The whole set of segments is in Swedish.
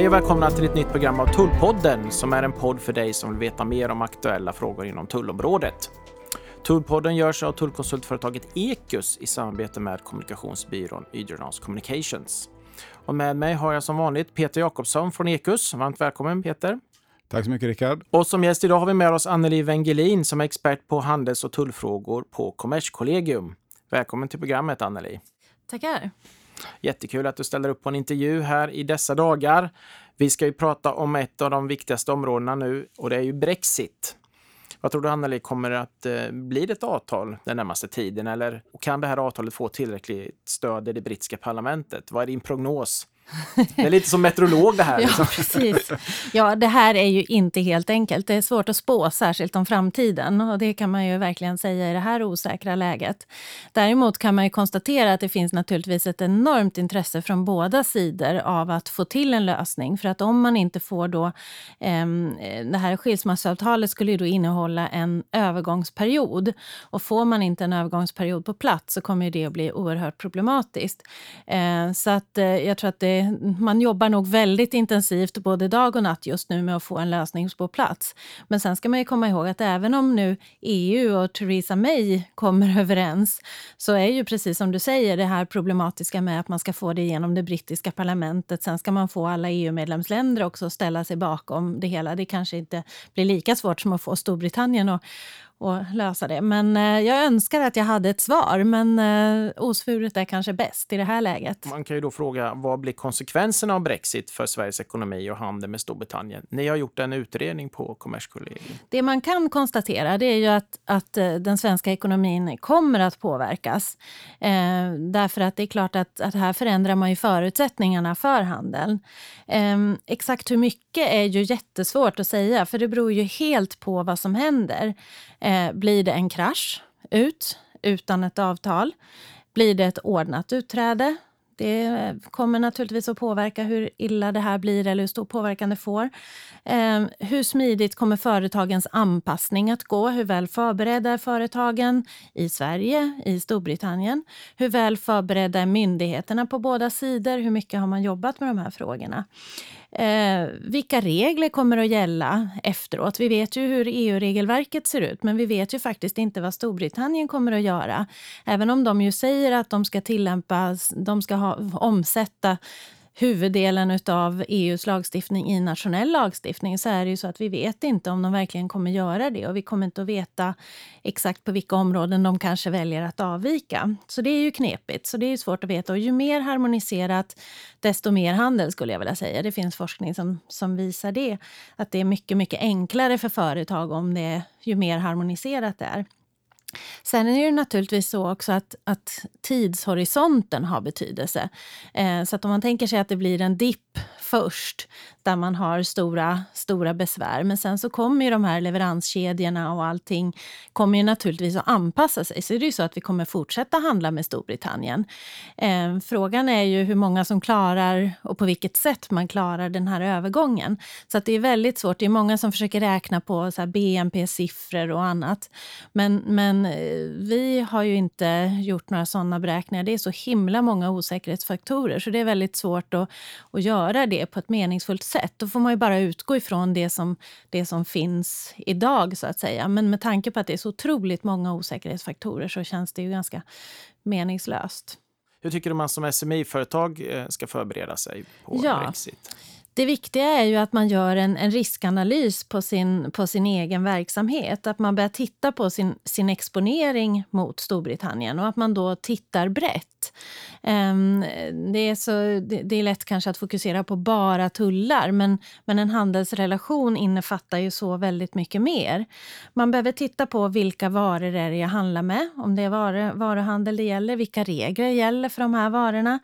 Hej och välkomna till ett nytt program av Tullpodden som är en podd för dig som vill veta mer om aktuella frågor inom tullområdet. Tullpodden görs av tullkonsultföretaget Ekus i samarbete med kommunikationsbyrån Ydernas Communications. Och med mig har jag som vanligt Peter Jakobsson från Ekus. Varmt välkommen Peter! Tack så mycket Rickard. Och som gäst idag har vi med oss Anneli Wengelin som är expert på handels och tullfrågor på Kommerskollegium. Välkommen till programmet Anneli! Tackar! Jättekul att du ställer upp på en intervju här i dessa dagar. Vi ska ju prata om ett av de viktigaste områdena nu och det är ju Brexit. Vad tror du Anneli, kommer det att eh, bli ett avtal den närmaste tiden eller kan det här avtalet få tillräckligt stöd i det brittiska parlamentet? Vad är din prognos? Det är lite som meteorolog det här. Liksom. Ja, precis. Ja, det här är ju inte helt enkelt. Det är svårt att spå, särskilt om framtiden. Och det kan man ju verkligen säga i det här osäkra läget. Däremot kan man ju konstatera att det finns naturligtvis ett enormt intresse från båda sidor av att få till en lösning. För att om man inte får då... Eh, det här skilsmässoavtalet skulle ju då innehålla en övergångsperiod. Och får man inte en övergångsperiod på plats så kommer det att bli oerhört problematiskt. Eh, så att eh, jag tror att det man jobbar nog väldigt intensivt både dag och natt just nu med att få en lösning på plats. Men sen ska man ju komma ihåg att även om nu EU och Theresa May kommer överens så är ju precis som du säger det här problematiska med att man ska få det genom det brittiska parlamentet. Sen ska man få alla EU-medlemsländer också att ställa sig bakom det hela. Det kanske inte blir lika svårt som att få Storbritannien att och lösa det. Men eh, jag önskar att jag hade ett svar, men eh, osvuret är kanske bäst i det här läget. Man kan ju då fråga, vad blir konsekvenserna av Brexit för Sveriges ekonomi och handel med Storbritannien? Ni har gjort en utredning på Kommerskollegium. Det man kan konstatera det är ju att, att eh, den svenska ekonomin kommer att påverkas. Eh, därför att det är klart att, att här förändrar man ju förutsättningarna för handeln. Eh, exakt hur mycket är ju jättesvårt att säga, för det beror ju helt på vad som händer. Eh, Eh, blir det en krasch ut utan ett avtal? Blir det ett ordnat utträde? Det kommer naturligtvis att påverka hur illa det här blir eller hur stor påverkan det får. Eh, hur smidigt kommer företagens anpassning att gå? Hur väl förberedda är företagen i Sverige, i Storbritannien? Hur väl förberedda är myndigheterna på båda sidor? Hur mycket har man jobbat med de här frågorna? Eh, vilka regler kommer att gälla efteråt? Vi vet ju hur EU-regelverket ser ut, men vi vet ju faktiskt inte vad Storbritannien kommer att göra. Även om de ju säger att de ska tillämpa, de ska ha, omsätta huvuddelen av EUs lagstiftning i nationell lagstiftning så är det ju så att vi vet inte om de verkligen kommer göra det och vi kommer inte att veta exakt på vilka områden de kanske väljer att avvika. Så det är ju knepigt, så det är svårt att veta och ju mer harmoniserat desto mer handel skulle jag vilja säga. Det finns forskning som, som visar det, att det är mycket, mycket enklare för företag om det är, ju mer harmoniserat det är. Sen är det naturligtvis så också att, att tidshorisonten har betydelse. Eh, så att om man tänker sig att det blir en dipp först där man har stora, stora besvär. Men sen så kommer ju de här leveranskedjorna och allting kommer ju naturligtvis att anpassa sig. Så det är ju så att vi kommer fortsätta handla med Storbritannien. Eh, frågan är ju hur många som klarar och på vilket sätt man klarar den här övergången. Så att det är väldigt svårt. Det är många som försöker räkna på BNP-siffror och annat. Men, men eh, vi har ju inte gjort några sådana beräkningar. Det är så himla många osäkerhetsfaktorer så det är väldigt svårt att, att göra det på ett meningsfullt sätt. Då får man ju bara utgå ifrån det som, det som finns idag, så att säga. Men med tanke på att det är så otroligt många osäkerhetsfaktorer så känns det ju ganska meningslöst. Hur tycker du man som SMI-företag eh, ska förbereda sig på ja. Brexit? Det viktiga är ju att man gör en, en, riskanalys på sin, på sin egen verksamhet. Att man börjar titta på sin, sin exponering mot Storbritannien och att man då tittar brett. Um, det, är så, det, det, är lätt kanske att fokusera på bara tullar men, men en handelsrelation innefattar ju så väldigt mycket mer. Man behöver titta på vilka varor är det jag handlar med, om det är varu, varuhandel det gäller, vilka regler gäller för de här varorna.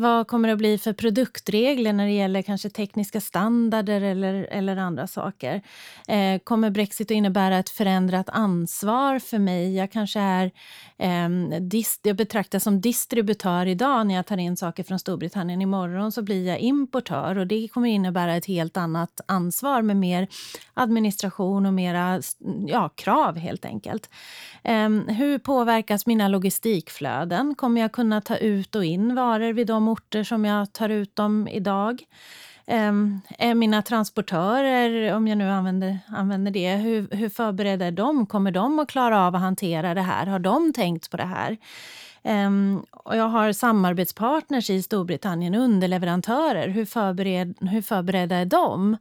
Vad kommer det att bli för produktregler när det gäller kanske tekniska standarder eller, eller andra saker? Eh, kommer Brexit att innebära ett förändrat ansvar för mig? Jag kanske är eh, dis, jag betraktas som distributör idag när jag tar in saker från Storbritannien. Imorgon så blir jag importör och det kommer innebära ett helt annat ansvar med mer administration och mera ja, krav helt enkelt. Eh, hur påverkas mina logistikflöden? Kommer jag kunna ta ut och in varor vid de orter som jag tar ut dem idag. Ehm, är mina transportörer, om jag nu använder, använder det, hur, hur förberedda är de? Kommer de att klara av att hantera det här? Har de tänkt på det här? Um, och jag har samarbetspartners i Storbritannien, underleverantörer. Hur, förbered, hur förberedda är de?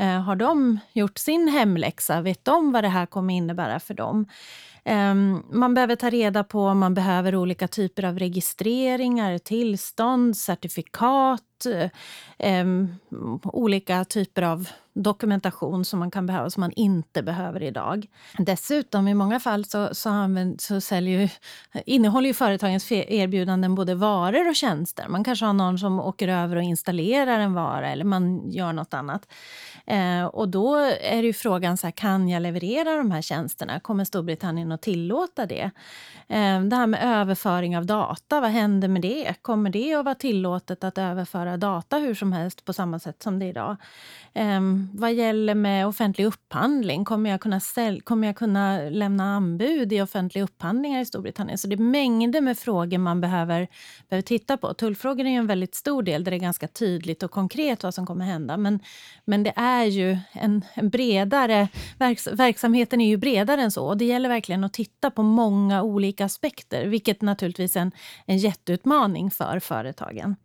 Uh, har de gjort sin hemläxa? Vet de vad det här kommer innebära för dem? Ehm, man behöver ta reda på om man behöver olika typer av registreringar, tillstånd, certifikat, ehm, olika typer av dokumentation som man kan behöva som man inte behöver idag. Dessutom i många fall så, så, använder, så säljer, innehåller ju företagens erbjudanden både varor och tjänster. Man kanske har någon som åker över och installerar en vara eller man gör något annat. Eh, och då är ju frågan, så här, kan jag leverera de här tjänsterna? Kommer Storbritannien att tillåta det? Eh, det här med överföring av data, vad händer med det? Kommer det att vara tillåtet att överföra data hur som helst på samma sätt som det är idag? Eh, vad gäller med offentlig upphandling, kommer jag, kunna sälj, kommer jag kunna lämna anbud i offentliga upphandlingar i Storbritannien? Så det är mängder med frågor man behöver, behöver titta på. Tullfrågor är en väldigt stor del där det är ganska tydligt och konkret vad som kommer hända. Men, men det är ju en, en bredare... Verks, verksamheten är ju bredare än så. Och det gäller verkligen att titta på många olika aspekter, vilket naturligtvis är en, en jätteutmaning för företagen.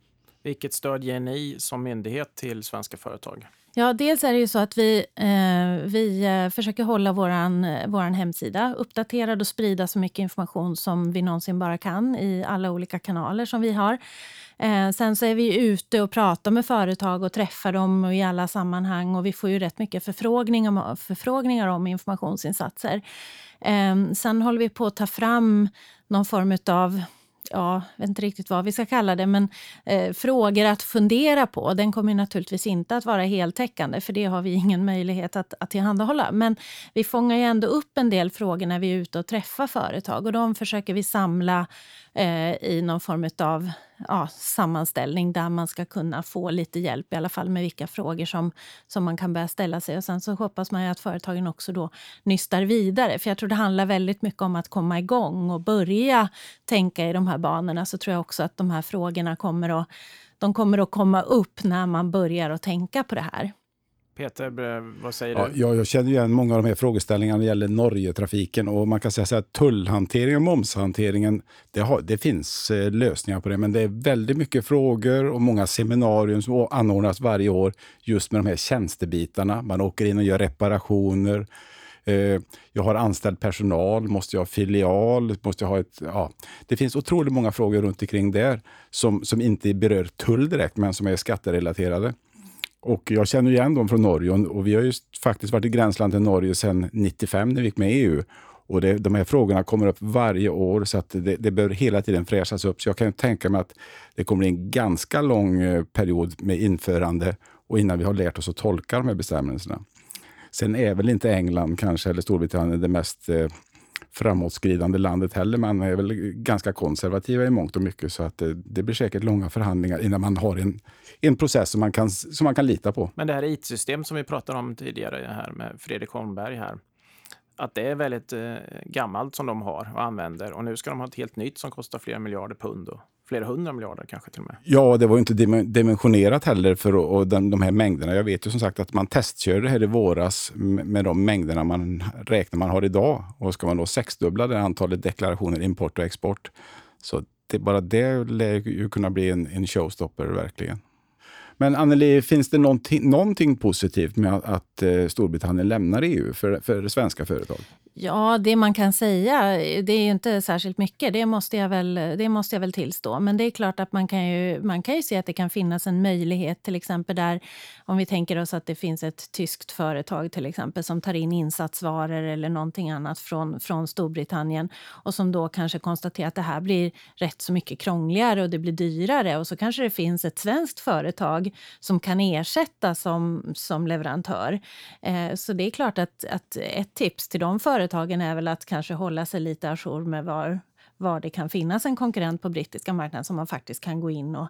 Vilket stöd ger ni som myndighet till svenska företag? Ja, dels är det ju så att vi, eh, vi eh, försöker hålla vår eh, våran hemsida uppdaterad och sprida så mycket information som vi någonsin bara kan i alla olika kanaler som vi har. Eh, sen så är vi ute och pratar med företag och träffar dem i alla sammanhang och vi får ju rätt mycket förfrågningar, förfrågningar om informationsinsatser. Eh, sen håller vi på att ta fram någon form av ja, jag vet inte riktigt vad vi ska kalla det, men eh, frågor att fundera på. Den kommer naturligtvis inte att vara heltäckande, för det har vi ingen möjlighet att, att tillhandahålla. Men vi fångar ju ändå upp en del frågor när vi är ute och träffar företag och de försöker vi samla eh, i någon form av ja, sammanställning där man ska kunna få lite hjälp i alla fall med vilka frågor som, som man kan börja ställa sig. Och sen så hoppas man att företagen också då nystar vidare. För jag tror det handlar väldigt mycket om att komma igång och börja tänka i de här banorna. Så tror jag också att de här frågorna kommer att, de kommer att komma upp när man börjar att tänka på det här. Peter, vad säger ja, du? Ja, jag känner igen många av de här frågeställningarna när det gäller Norgetrafiken. Och man kan säga att tullhanteringen och momshanteringen, det, har, det finns eh, lösningar på det. Men det är väldigt mycket frågor och många seminarier som anordnas varje år just med de här tjänstebitarna. Man åker in och gör reparationer. Eh, jag har anställd personal, måste jag ha filial? Måste jag ha ett, ja. Det finns otroligt många frågor runt omkring där som, som inte berör tull direkt, men som är skatterelaterade. Och jag känner igen dem från Norge och vi har ju faktiskt varit i gränsland till Norge sedan 95 när vi gick med i EU. Och det, de här frågorna kommer upp varje år så att det, det bör hela tiden fräschas upp. Så jag kan tänka mig att det kommer bli en ganska lång eh, period med införande och innan vi har lärt oss att tolka de här bestämmelserna. Sen är väl inte England kanske, eller Storbritannien det mest eh, framåtskridande landet heller. Man är väl ganska konservativa i mångt och mycket så att det, det blir säkert långa förhandlingar innan man har en, en process som man, kan, som man kan lita på. Men det här IT-system som vi pratade om tidigare här med Fredrik Holmberg här, att det är väldigt eh, gammalt som de har och använder och nu ska de ha ett helt nytt som kostar flera miljarder pund och flera hundra miljarder kanske till och med. Ja, det var ju inte dimensionerat heller för och den, de här mängderna. Jag vet ju som sagt att man testkörde det här i våras med de mängderna man räknar man har idag. Och ska man då sexdubbla det antalet deklarationer import och export, så det, bara det lär ju kunna bli en, en showstopper verkligen. Men Anneli, finns det någonting, någonting positivt med att, att Storbritannien lämnar EU för, för svenska företag? Ja, det man kan säga, det är inte särskilt mycket. Det måste, jag väl, det måste jag väl tillstå. Men det är klart att man kan, ju, man kan ju se att det kan finnas en möjlighet, till exempel där om vi tänker oss att det finns ett tyskt företag till exempel som tar in insatsvaror eller någonting annat från, från Storbritannien och som då kanske konstaterar att det här blir rätt så mycket krångligare och det blir dyrare och så kanske det finns ett svenskt företag som kan ersätta som, som leverantör. Eh, så det är klart att, att ett tips till de företagen företagen är väl att kanske hålla sig lite ajour med var, var det kan finnas en konkurrent på brittiska marknaden som man faktiskt kan gå in och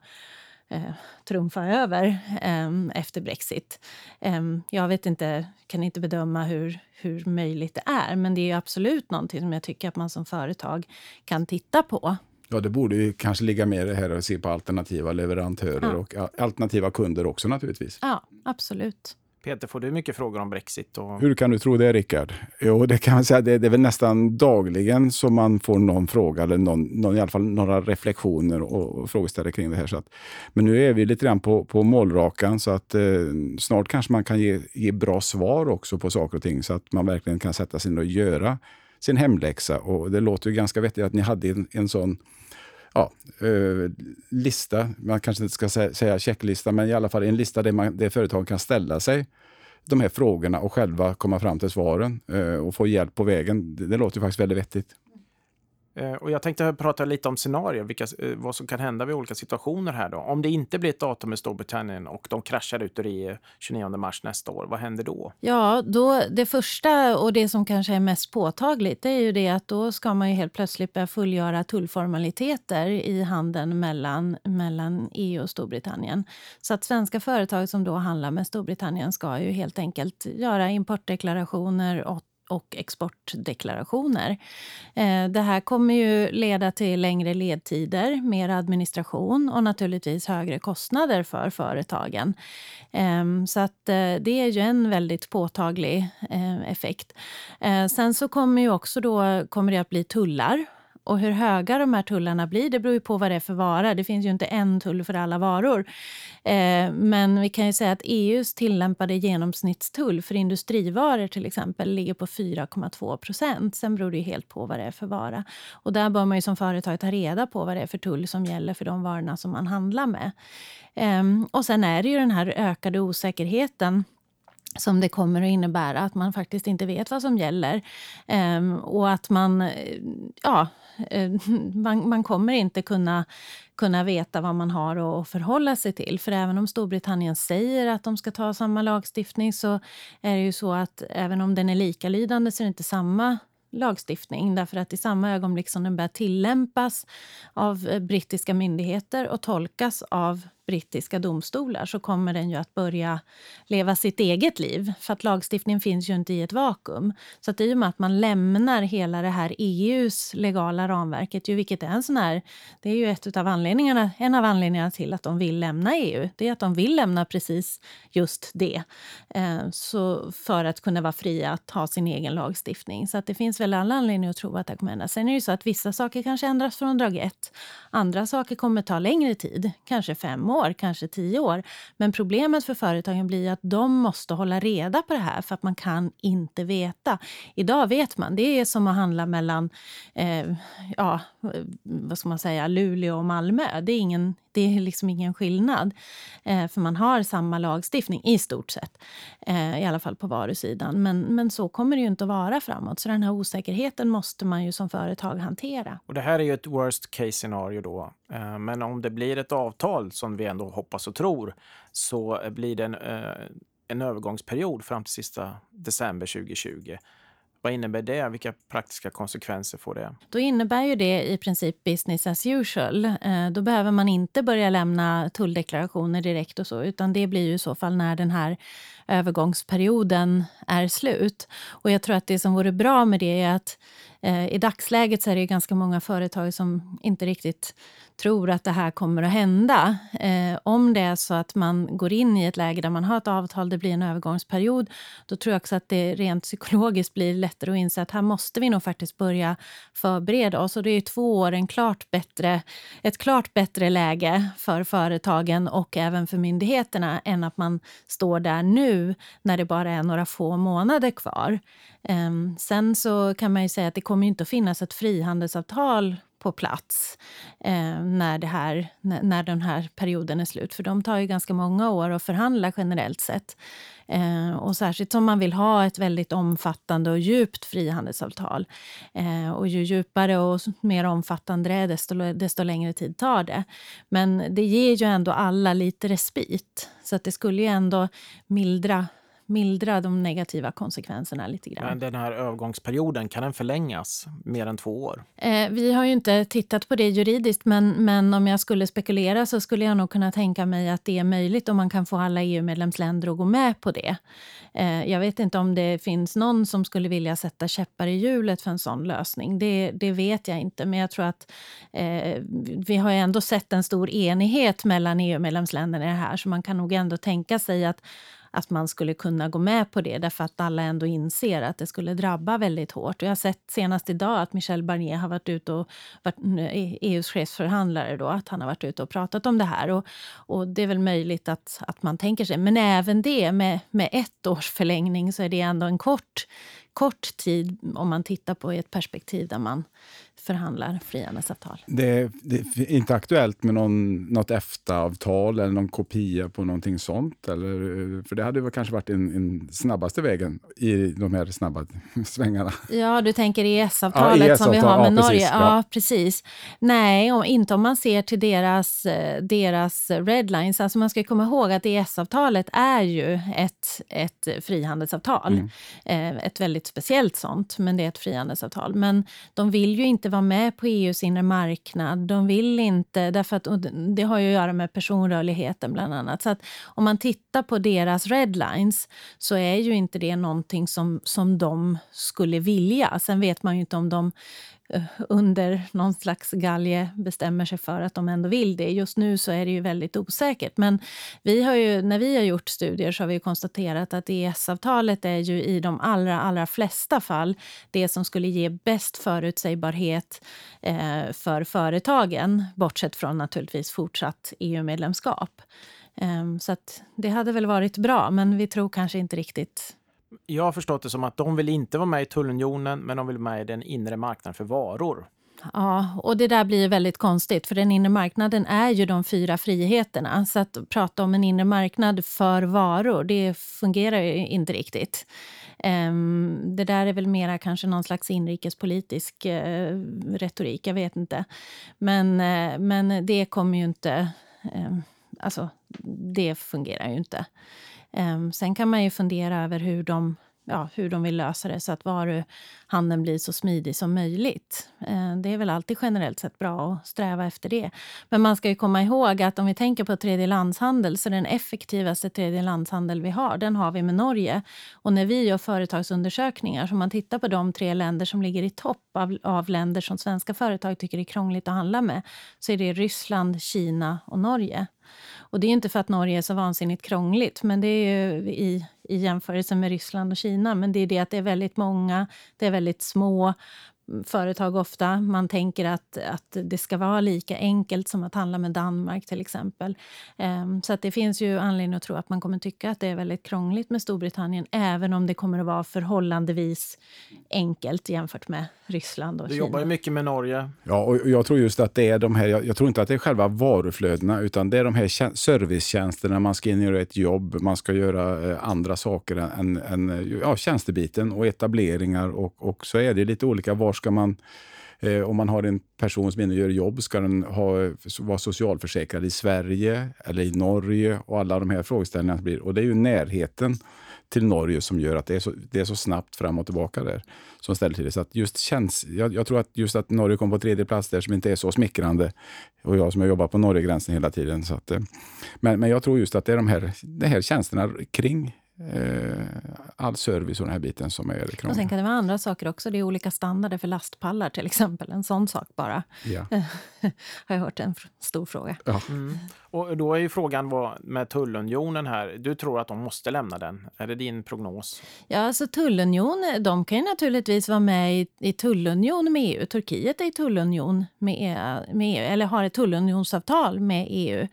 eh, trumfa över eh, efter Brexit. Eh, jag vet inte, kan inte bedöma hur, hur möjligt det är men det är absolut någonting som jag tycker att man som företag kan titta på. Ja, det borde ju kanske ligga mer i det här att se på alternativa leverantörer Ja. och alternativa kunder också naturligtvis. Ja, absolut. Peter, får du mycket frågor om Brexit? Och... Hur kan du tro det, Rickard? Jo, det kan man säga. Det, det är väl nästan dagligen som man får någon fråga eller någon, någon, i alla fall några reflektioner och, och frågeställningar kring det här. Så att, men nu är vi lite grann på, på målrakan så att eh, snart kanske man kan ge, ge bra svar också på saker och ting så att man verkligen kan sätta sig ner och göra sin hemläxa. Och det låter ju ganska vettigt att ni hade en, en sån ja, eh, lista, man kanske inte ska säga checklista, men i alla fall en lista där, man, där företagen kan ställa sig de här frågorna och själva komma fram till svaren eh, och få hjälp på vägen. Det, det låter ju faktiskt väldigt vettigt. Eh, och jag tänkte prata lite om scenarier, vilka, eh, vad som kan hända vid olika situationer här då. Om det inte blir ett datum med Storbritannien och de kraschar ut ur EU 29 mars nästa år, vad händer då? Ja, då, det första och det som kanske är mest påtagligt det är ju det att då ska man ju helt plötsligt börja fullgöra tullformaliteter i handeln mellan, mellan EU och Storbritannien. Så att svenska företag som då handlar med Storbritannien ska ju helt enkelt göra importdeklarationer åt och exportdeklarationer. Eh, det här kommer ju leda till längre ledtider, mer administration och naturligtvis högre kostnader för företagen. Ehm, så att eh, det är ju en väldigt påtaglig eh, effekt. Sen så kommer ju också då kommer det att bli tullar. Och hur höga de här tullarna blir det beror ju på vad det är för vara. Det finns ju inte en tull för alla varor. Eh, Men vi kan ju säga att EUs tillämpade genomsnittstull för industrivaror till exempel ligger på 4,2 procent. Sen beror det ju helt på vad det är för vara. Och där bör man ju som företag ta reda på vad det är för tull som gäller för de varorna som man handlar med. Eh, Och sen är det ju den här ökade osäkerheten som det kommer att innebära att man faktiskt inte vet vad som gäller. Um, och att man, ja, Eh, man, man kommer inte kunna, kunna veta vad man har att förhålla sig till. För även om Storbritannien säger att de ska ta samma lagstiftning så är det ju så att även om den är likalydande så är det inte samma lagstiftning. Därför att i samma ögonblick som den börjar tillämpas av eh, brittiska myndigheter och tolkas av brittiska domstolar så kommer den ju att börja leva sitt eget liv. För att lagstiftningen finns ju inte i ett vakuum. Så att i och med att man lämnar hela det här EUs legala ramverket, ju, vilket är en sån här, det är ju ett av anledningarna, en av anledningarna till att de vill lämna EU. Det är att de vill lämna precis just det. Eh, så för att kunna vara fria att ha sin egen lagstiftning. Så att det finns väl alla anledningar att tro att det kommer hända. Sen är det ju så att vissa saker kanske ändras från dag ett. Andra saker kommer ta längre tid, kanske fem år, kanske tio år. Men problemet för företagen blir att de måste hålla reda på det här för att man kan inte veta. Idag vet man. Det är som att handla mellan eh, ja, vad ska man säga, Luleå och Malmö. Det är, ingen, det är liksom ingen skillnad. Eh, för man har samma lagstiftning i stort sett. Eh, I alla fall på varusidan. Men, men så kommer det ju inte att vara framåt. Så den här osäkerheten måste man ju som företag hantera. Och det här är ju ett worst case scenario då. Eh, men om det blir ett avtal som vi ändå hoppas och tror så eh, blir det en, eh, en övergångsperiod fram till sista december 2020. Vad innebär det? Vilka praktiska konsekvenser får det? Då innebär ju det i princip business as usual. Då behöver man inte börja lämna tulldeklarationer direkt och så, utan det blir ju i så fall när den här övergångsperioden är slut. Och jag tror att det som vore bra med det är att Eh, i dagsläget så är det ju ganska många företag som inte riktigt tror att det här kommer att hända. Eh, om det är så att man går in i ett läge där man har ett avtal, det blir en övergångsperiod, då tror jag också att det rent psykologiskt blir lättare att inse att här måste vi nog faktiskt börja förbereda oss. Och det är ju två år en klart bättre, ett klart bättre läge för företagen och även för myndigheterna än att man står där nu när det bara är några få månader kvar. Ehm, sen så kan man ju säga att det kommer ju inte att finnas ett frihandelsavtal på plats eh, när, det här, när, när den här perioden är slut. För de tar ju ganska många år att förhandla generellt sett. Eh, och särskilt som man vill ha ett väldigt omfattande och djupt frihandelsavtal. Eh, och ju djupare och mer omfattande det är, desto, desto längre tid tar det. Men det ger ju ändå alla lite respit. Så att det skulle ju ändå mildra mildra de negativa konsekvenserna lite grann. Men den här övergångsperioden, kan den förlängas mer än två år? Eh, vi har ju inte tittat på det juridiskt, men, men om jag skulle spekulera så skulle jag nog kunna tänka mig att det är möjligt om man kan få alla EU-medlemsländer att gå med på det. Eh, jag vet inte om det finns någon som skulle vilja sätta käppar i hjulet för en sån lösning. Det, det vet jag inte, men jag tror att eh, vi har ändå sett en stor enighet mellan EU-medlemsländerna i det här, så man kan nog ändå tänka sig att att man skulle kunna gå med på det därför att alla ändå inser att det skulle drabba väldigt hårt. Och jag har sett senast idag att Michel Barnier har varit ute och varit eh, e EUs chefsförhandlare då, att han har varit ute och pratat om det här. Och, och det är väl möjligt att, att man tänker sig. Men även det med, med ett års förlängning så är det ändå en kort, kort tid om man tittar på i ett perspektiv där man förhandlar frihandelsavtal. Det, det är inte aktuellt med någon, något EFTA-avtal eller någon kopia på någonting sånt? Eller, för det hade väl kanske varit den, den snabbaste vägen i de här snabba svängarna? Ja, du tänker EES-avtalet ja, EES som vi har med ja, Norge? Precis, ja. ja. precis. Nej, om, inte om man ser till deras, eh, deras redlines. Alltså man ska komma ihåg att EES-avtalet är ju ett, ett frihandelsavtal. Mm. Eh, ett väldigt speciellt sånt, men det är ett frihandelsavtal. Men de vill ju inte vara med på EUs inre marknad. De vill inte, därför att det har ju att göra med personrörligheten bland annat. Så att om man tittar på deras redlines så är ju inte det någonting som, som de skulle vilja. Sen vet man ju inte om de Eh, under någon slags galge bestämmer sig för att de ändå vill det. Just nu så är det ju väldigt osäkert. Men vi har ju, när vi har gjort studier så har vi konstaterat att EES-avtalet är ju i de allra, allra flesta fall det som skulle ge bäst förutsägbarhet eh, för företagen bortsett från naturligtvis fortsatt EU-medlemskap. Eh, så det hade väl varit bra, men vi tror kanske inte riktigt jag har förstått det som att de vill inte vara med i tullunionen, men de vill vara med i den inre marknaden för varor. Ja, och det där blir väldigt konstigt, för den inre marknaden är ju de fyra friheterna. Så att prata om en inre marknad för varor, det fungerar ju inte riktigt. Ehm, det där är väl mera kanske någon slags inrikespolitisk eh, retorik, jag vet inte. Men, eh, men det kommer ju inte... Ehm, alltså, det fungerar ju inte. Ehm, sen kan man ju fundera över hur de, ja, hur de vill lösa det så att varuhandeln blir så smidig som möjligt. Ehm, det är väl alltid generellt sett bra att sträva efter det. Men man ska ju komma ihåg att om vi tänker på tredjelandshandel så den effektivaste tredjelandshandel vi har, den har vi med Norge. Och när vi gör företagsundersökningar, så man tittar på de tre länder som ligger i topp av, av länder som svenska företag tycker är krångligt att handla med, så är det Ryssland, Kina och Norge. Och det är inte för att Norge är så vansinnigt krångligt, men det är i, i jämförelse med Ryssland och Kina. Men det är det att det är väldigt många, det är väldigt små företag ofta. Man tänker att, att det ska vara lika enkelt som att handla med Danmark till exempel. Um, så att det finns ju anledning att tro att man kommer tycka att det är väldigt krångligt med Storbritannien även om det kommer att vara förhållandevis enkelt jämfört med Ryssland och du Kina. Du jobbar ju mycket med Norge. Ja, och jag tror just att det är de här, jag, jag tror inte att det är själva varuflödena utan det är de här servicetjänsterna. Man ska in och göra ett jobb, man ska göra eh, andra saker än, än ja, tjänstebiten och etableringar och, och så är det lite olika. Var ska man Eh, om man har en person som gör jobb, ska den ha, vara socialförsäkrad i Sverige eller i Norge? Och alla de här frågeställningarna blir. Och det är ju närheten till Norge som gör att det är så, det är så snabbt fram och tillbaka där. Som ställer till det. Så att just känns, jag, jag, tror att just att Norge kom på tredje plats där som inte är så smickrande. Och jag som har jobbat på Norgegränsen hela tiden. Så att, eh, men, men jag tror just att det är de här, de här tjänsterna kring eh, all service och den här biten som är krånglig. Och sen kan det vara andra saker också. Det är olika standarder för lastpallar till exempel. En sån sak bara. Ja. har jag hört en stor fråga. Ja. Mm. Och då är ju frågan vad, med tullunionen här. Du tror att de måste lämna den. Är det din prognos? Ja, alltså tullunion, de kan ju naturligtvis vara med i, i tullunion med EU. Turkiet är i tullunion med, e med EU, eller har ett tullunionsavtal med EU.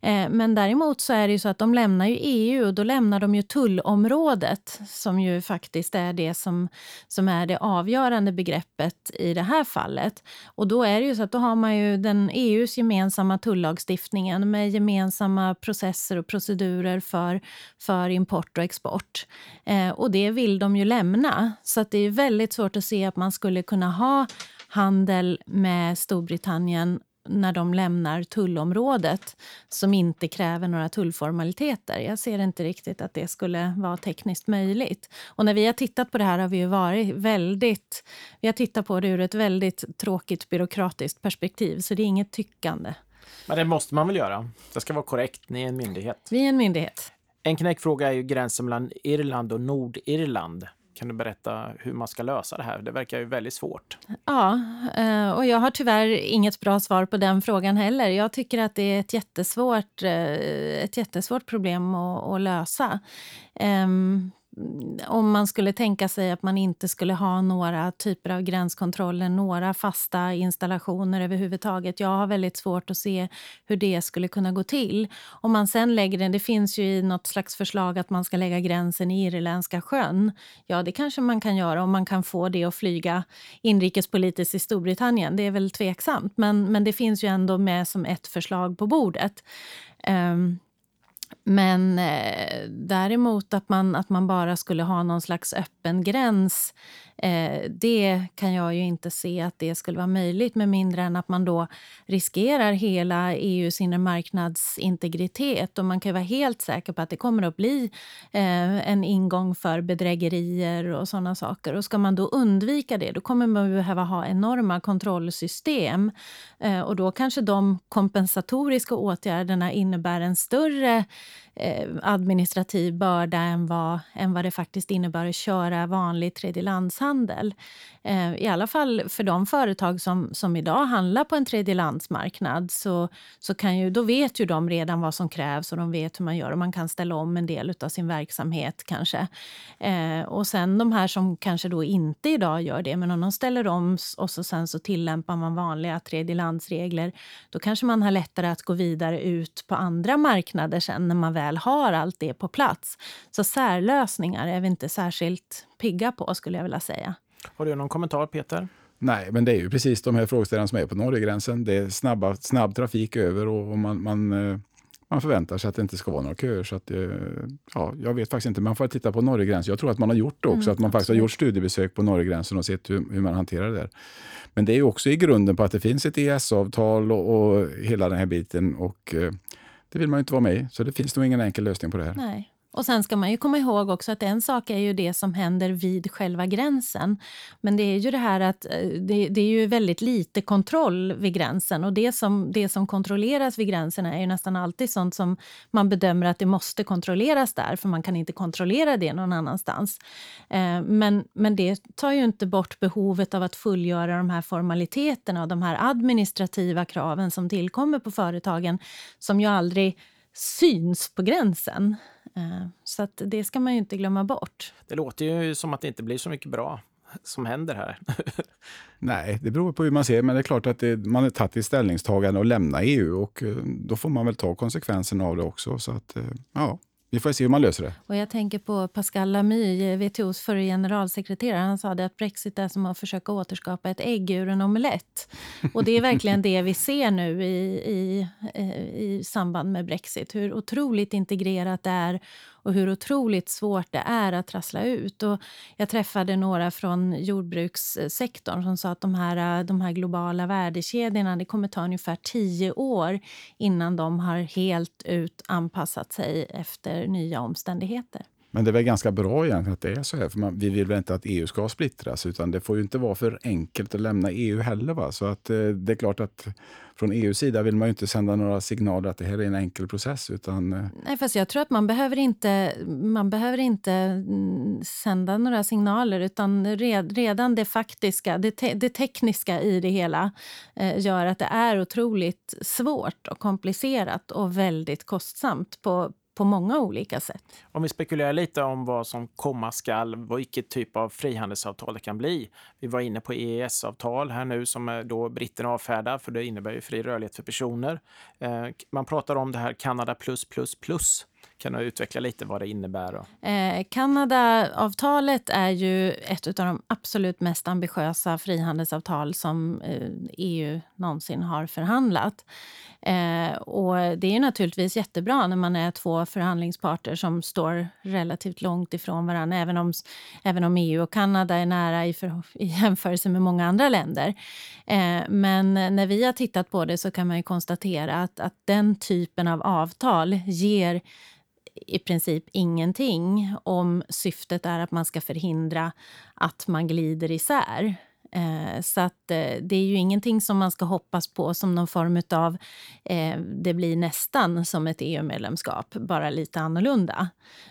Eh, men däremot så är det ju så att de lämnar ju EU och då lämnar de ju tullområdet som ju faktiskt är det som, som är det avgörande begreppet i det här fallet. Och då är det ju så att då har man ju den EUs gemensamma tullagstiftningen med gemensamma processer och procedurer för, för import och export. Eh, och det vill de ju lämna. Så att det är väldigt svårt att se att man skulle kunna ha handel med Storbritannien när de lämnar tullområdet som inte kräver några tullformaliteter. Jag ser inte riktigt att det skulle vara tekniskt möjligt. Och när vi har tittat på det här har vi varit väldigt... Vi har tittat på det ur ett väldigt tråkigt byråkratiskt perspektiv, så det är inget tyckande. Men det måste man väl göra? Det ska vara korrekt. Ni är en myndighet. Vi är en myndighet. En knäckfråga är ju gränsen mellan Irland och Nordirland. Kan du berätta hur man ska lösa det här? Det verkar ju väldigt svårt. Ja, eh, och jag har tyvärr inget bra svar på den frågan heller. Jag tycker att det är ett jättesvårt, eh, ett jättesvårt problem att, att lösa. Ehm, Mm, om man skulle tänka sig att man inte skulle ha några typer av gränskontroller, några fasta installationer överhuvudtaget. Jag har väldigt svårt att se hur det skulle kunna gå till. Om man sen lägger den, det finns ju i något slags förslag att man ska lägga gränsen i Irländska sjön. Ja, det kanske man kan göra om man kan få det att flyga inrikespolitiskt i Storbritannien. Det är väl tveksamt, men, men det finns ju ändå med som ett förslag på bordet. Um, men eh, däremot att man, att man bara skulle ha någon slags öppen gräns Eh, det kan jag ju inte se att det skulle vara möjligt med mindre än att man då riskerar hela EUs inre marknads integritet. Och man kan vara helt säker på att det kommer att bli eh, en ingång för bedrägerier och såna saker. Och ska man då undvika det, då kommer man behöva ha enorma kontrollsystem. Eh, och då kanske de kompensatoriska åtgärderna innebär en större Eh, administrativ börda än vad, än vad det faktiskt innebär att köra vanlig tredjelandshandel. Eh, I alla fall för de företag som, som idag handlar på en tredjelandsmarknad så, så kan ju, då vet ju de redan vad som krävs och de vet hur man gör och man kan ställa om en del av sin verksamhet kanske. Eh, och sen de här som kanske då inte idag gör det, men om de ställer om och så sen så tillämpar man vanliga tredjelandsregler, då kanske man har lättare att gå vidare ut på andra marknader sen när man väl har allt det på plats. Så särlösningar är vi inte särskilt pigga på skulle jag vilja säga. Har du någon kommentar Peter? Nej, men det är ju precis de här frågeställningarna som är på Norgegränsen. Det är snabba, snabb trafik över och man, man, eh, man förväntar sig att det inte ska vara några köer. Så att, eh, ja, jag vet faktiskt inte, man får titta på Norgegränsen. Jag tror att man har gjort det också, mm, att man faktiskt har gjort studiebesök på Norgegränsen och sett hur, hur man hanterar det där. Men det är också i grunden på att det finns ett EES-avtal och, och, hela den här biten. Och eh, det vill man ju inte vara med i, så det finns nog ingen enkel lösning på det här. Nej. Och sen ska man ju komma ihåg också att en sak är ju det som händer vid själva gränsen. Men det är ju det här att eh, det, det, är ju väldigt lite kontroll vid gränsen och det som, det som kontrolleras vid gränsen är ju nästan alltid sånt som man bedömer att det måste kontrolleras där för man kan inte kontrollera det någon annanstans. Eh, men, men det tar ju inte bort behovet av att fullgöra de här formaliteterna och de här administrativa kraven som tillkommer på företagen som ju aldrig syns på gränsen. Eh, så det ska man ju inte glömma bort. Det låter ju som att det inte blir så mycket bra som händer här. Nej, det beror på hur man ser men det är klart att det, man har tagit ett ställningstagande och lämna EU och då får man väl ta konsekvenserna av det också. Så att, eh, ja, vi får se hur man löser det. Och jag tänker på Pascal Lamy, WTOs förre generalsekreterare. Han sa det att Brexit är som att försöka återskapa ett ägg ur en omelett. Och det är verkligen det vi ser nu i, i, eh, i samband med Brexit. Hur otroligt integrerat det är och hur otroligt svårt det är att trassla ut. Och jag träffade några från jordbrukssektorn som sa att de här, de här globala värdekedjorna det kommer ta ungefär tio år innan de har helt ut anpassat sig efter nya omständigheter. Men det är väl ganska bra egentligen att det är så här, för man, vi vill väl inte att EU ska splittras, utan det får ju inte vara för enkelt att lämna EU heller. Va? Så att eh, det är klart att från EUs sida vill man ju inte sända några signaler att det här är en enkel process. Utan... Eh, Nej, fast jag tror att man behöver inte, man behöver inte mm, sända några signaler, utan red, redan det faktiska, det, te, det tekniska i det hela eh, gör att det är otroligt svårt och komplicerat och väldigt kostsamt på, på många olika sätt. Om vi spekulerar lite om vad som komma skall, vilket typ av frihandelsavtal det kan bli. Vi var inne på EES-avtal här nu som då britterna avfärdar för det innebär ju fri rörlighet för personer. Eh, man pratar om det här Kanada plus plus plus. Kan du utveckla lite vad det innebär? Eh, Kanada-avtalet är ju ett av de absolut mest ambitiösa frihandelsavtal som eh, EU någonsin har förhandlat. Eh, och det är naturligtvis jättebra när man är två förhandlingsparter som står relativt långt ifrån varandra, även om, även om EU och Kanada är nära i, för, i jämförelse med många andra länder. Eh, men när vi har tittat på det så kan man konstatera att, att den typen av avtal ger i princip ingenting om syftet är att man ska förhindra att man glider isär. Eh, så att, eh, det är ju ingenting som man ska hoppas på som någon form av... Eh, det blir nästan som ett EU-medlemskap, bara lite annorlunda.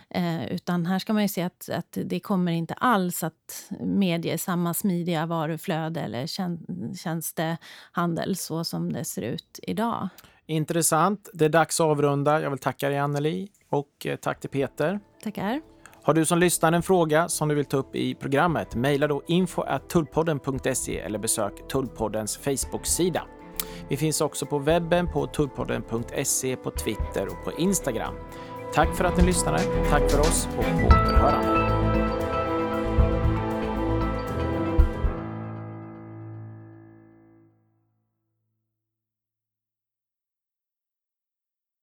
Eh, utan här ska man ju se att, att det kommer inte alls att medge samma smidiga varuflöde eller tjänstehandel så som det ser ut idag. Intressant. Det är dags att avrunda. Jag vill tacka dig, Anneli, och eh, tack till Peter. Tackar. Har du som lyssnar en fråga som du vill ta upp i programmet, mejla då info.tullpodden.se eller besök Tullpoddens Facebook-sida. Vi finns också på webben på tullpodden.se, på Twitter och på Instagram. Tack för att ni lyssnade. Tack för oss och på återhörande.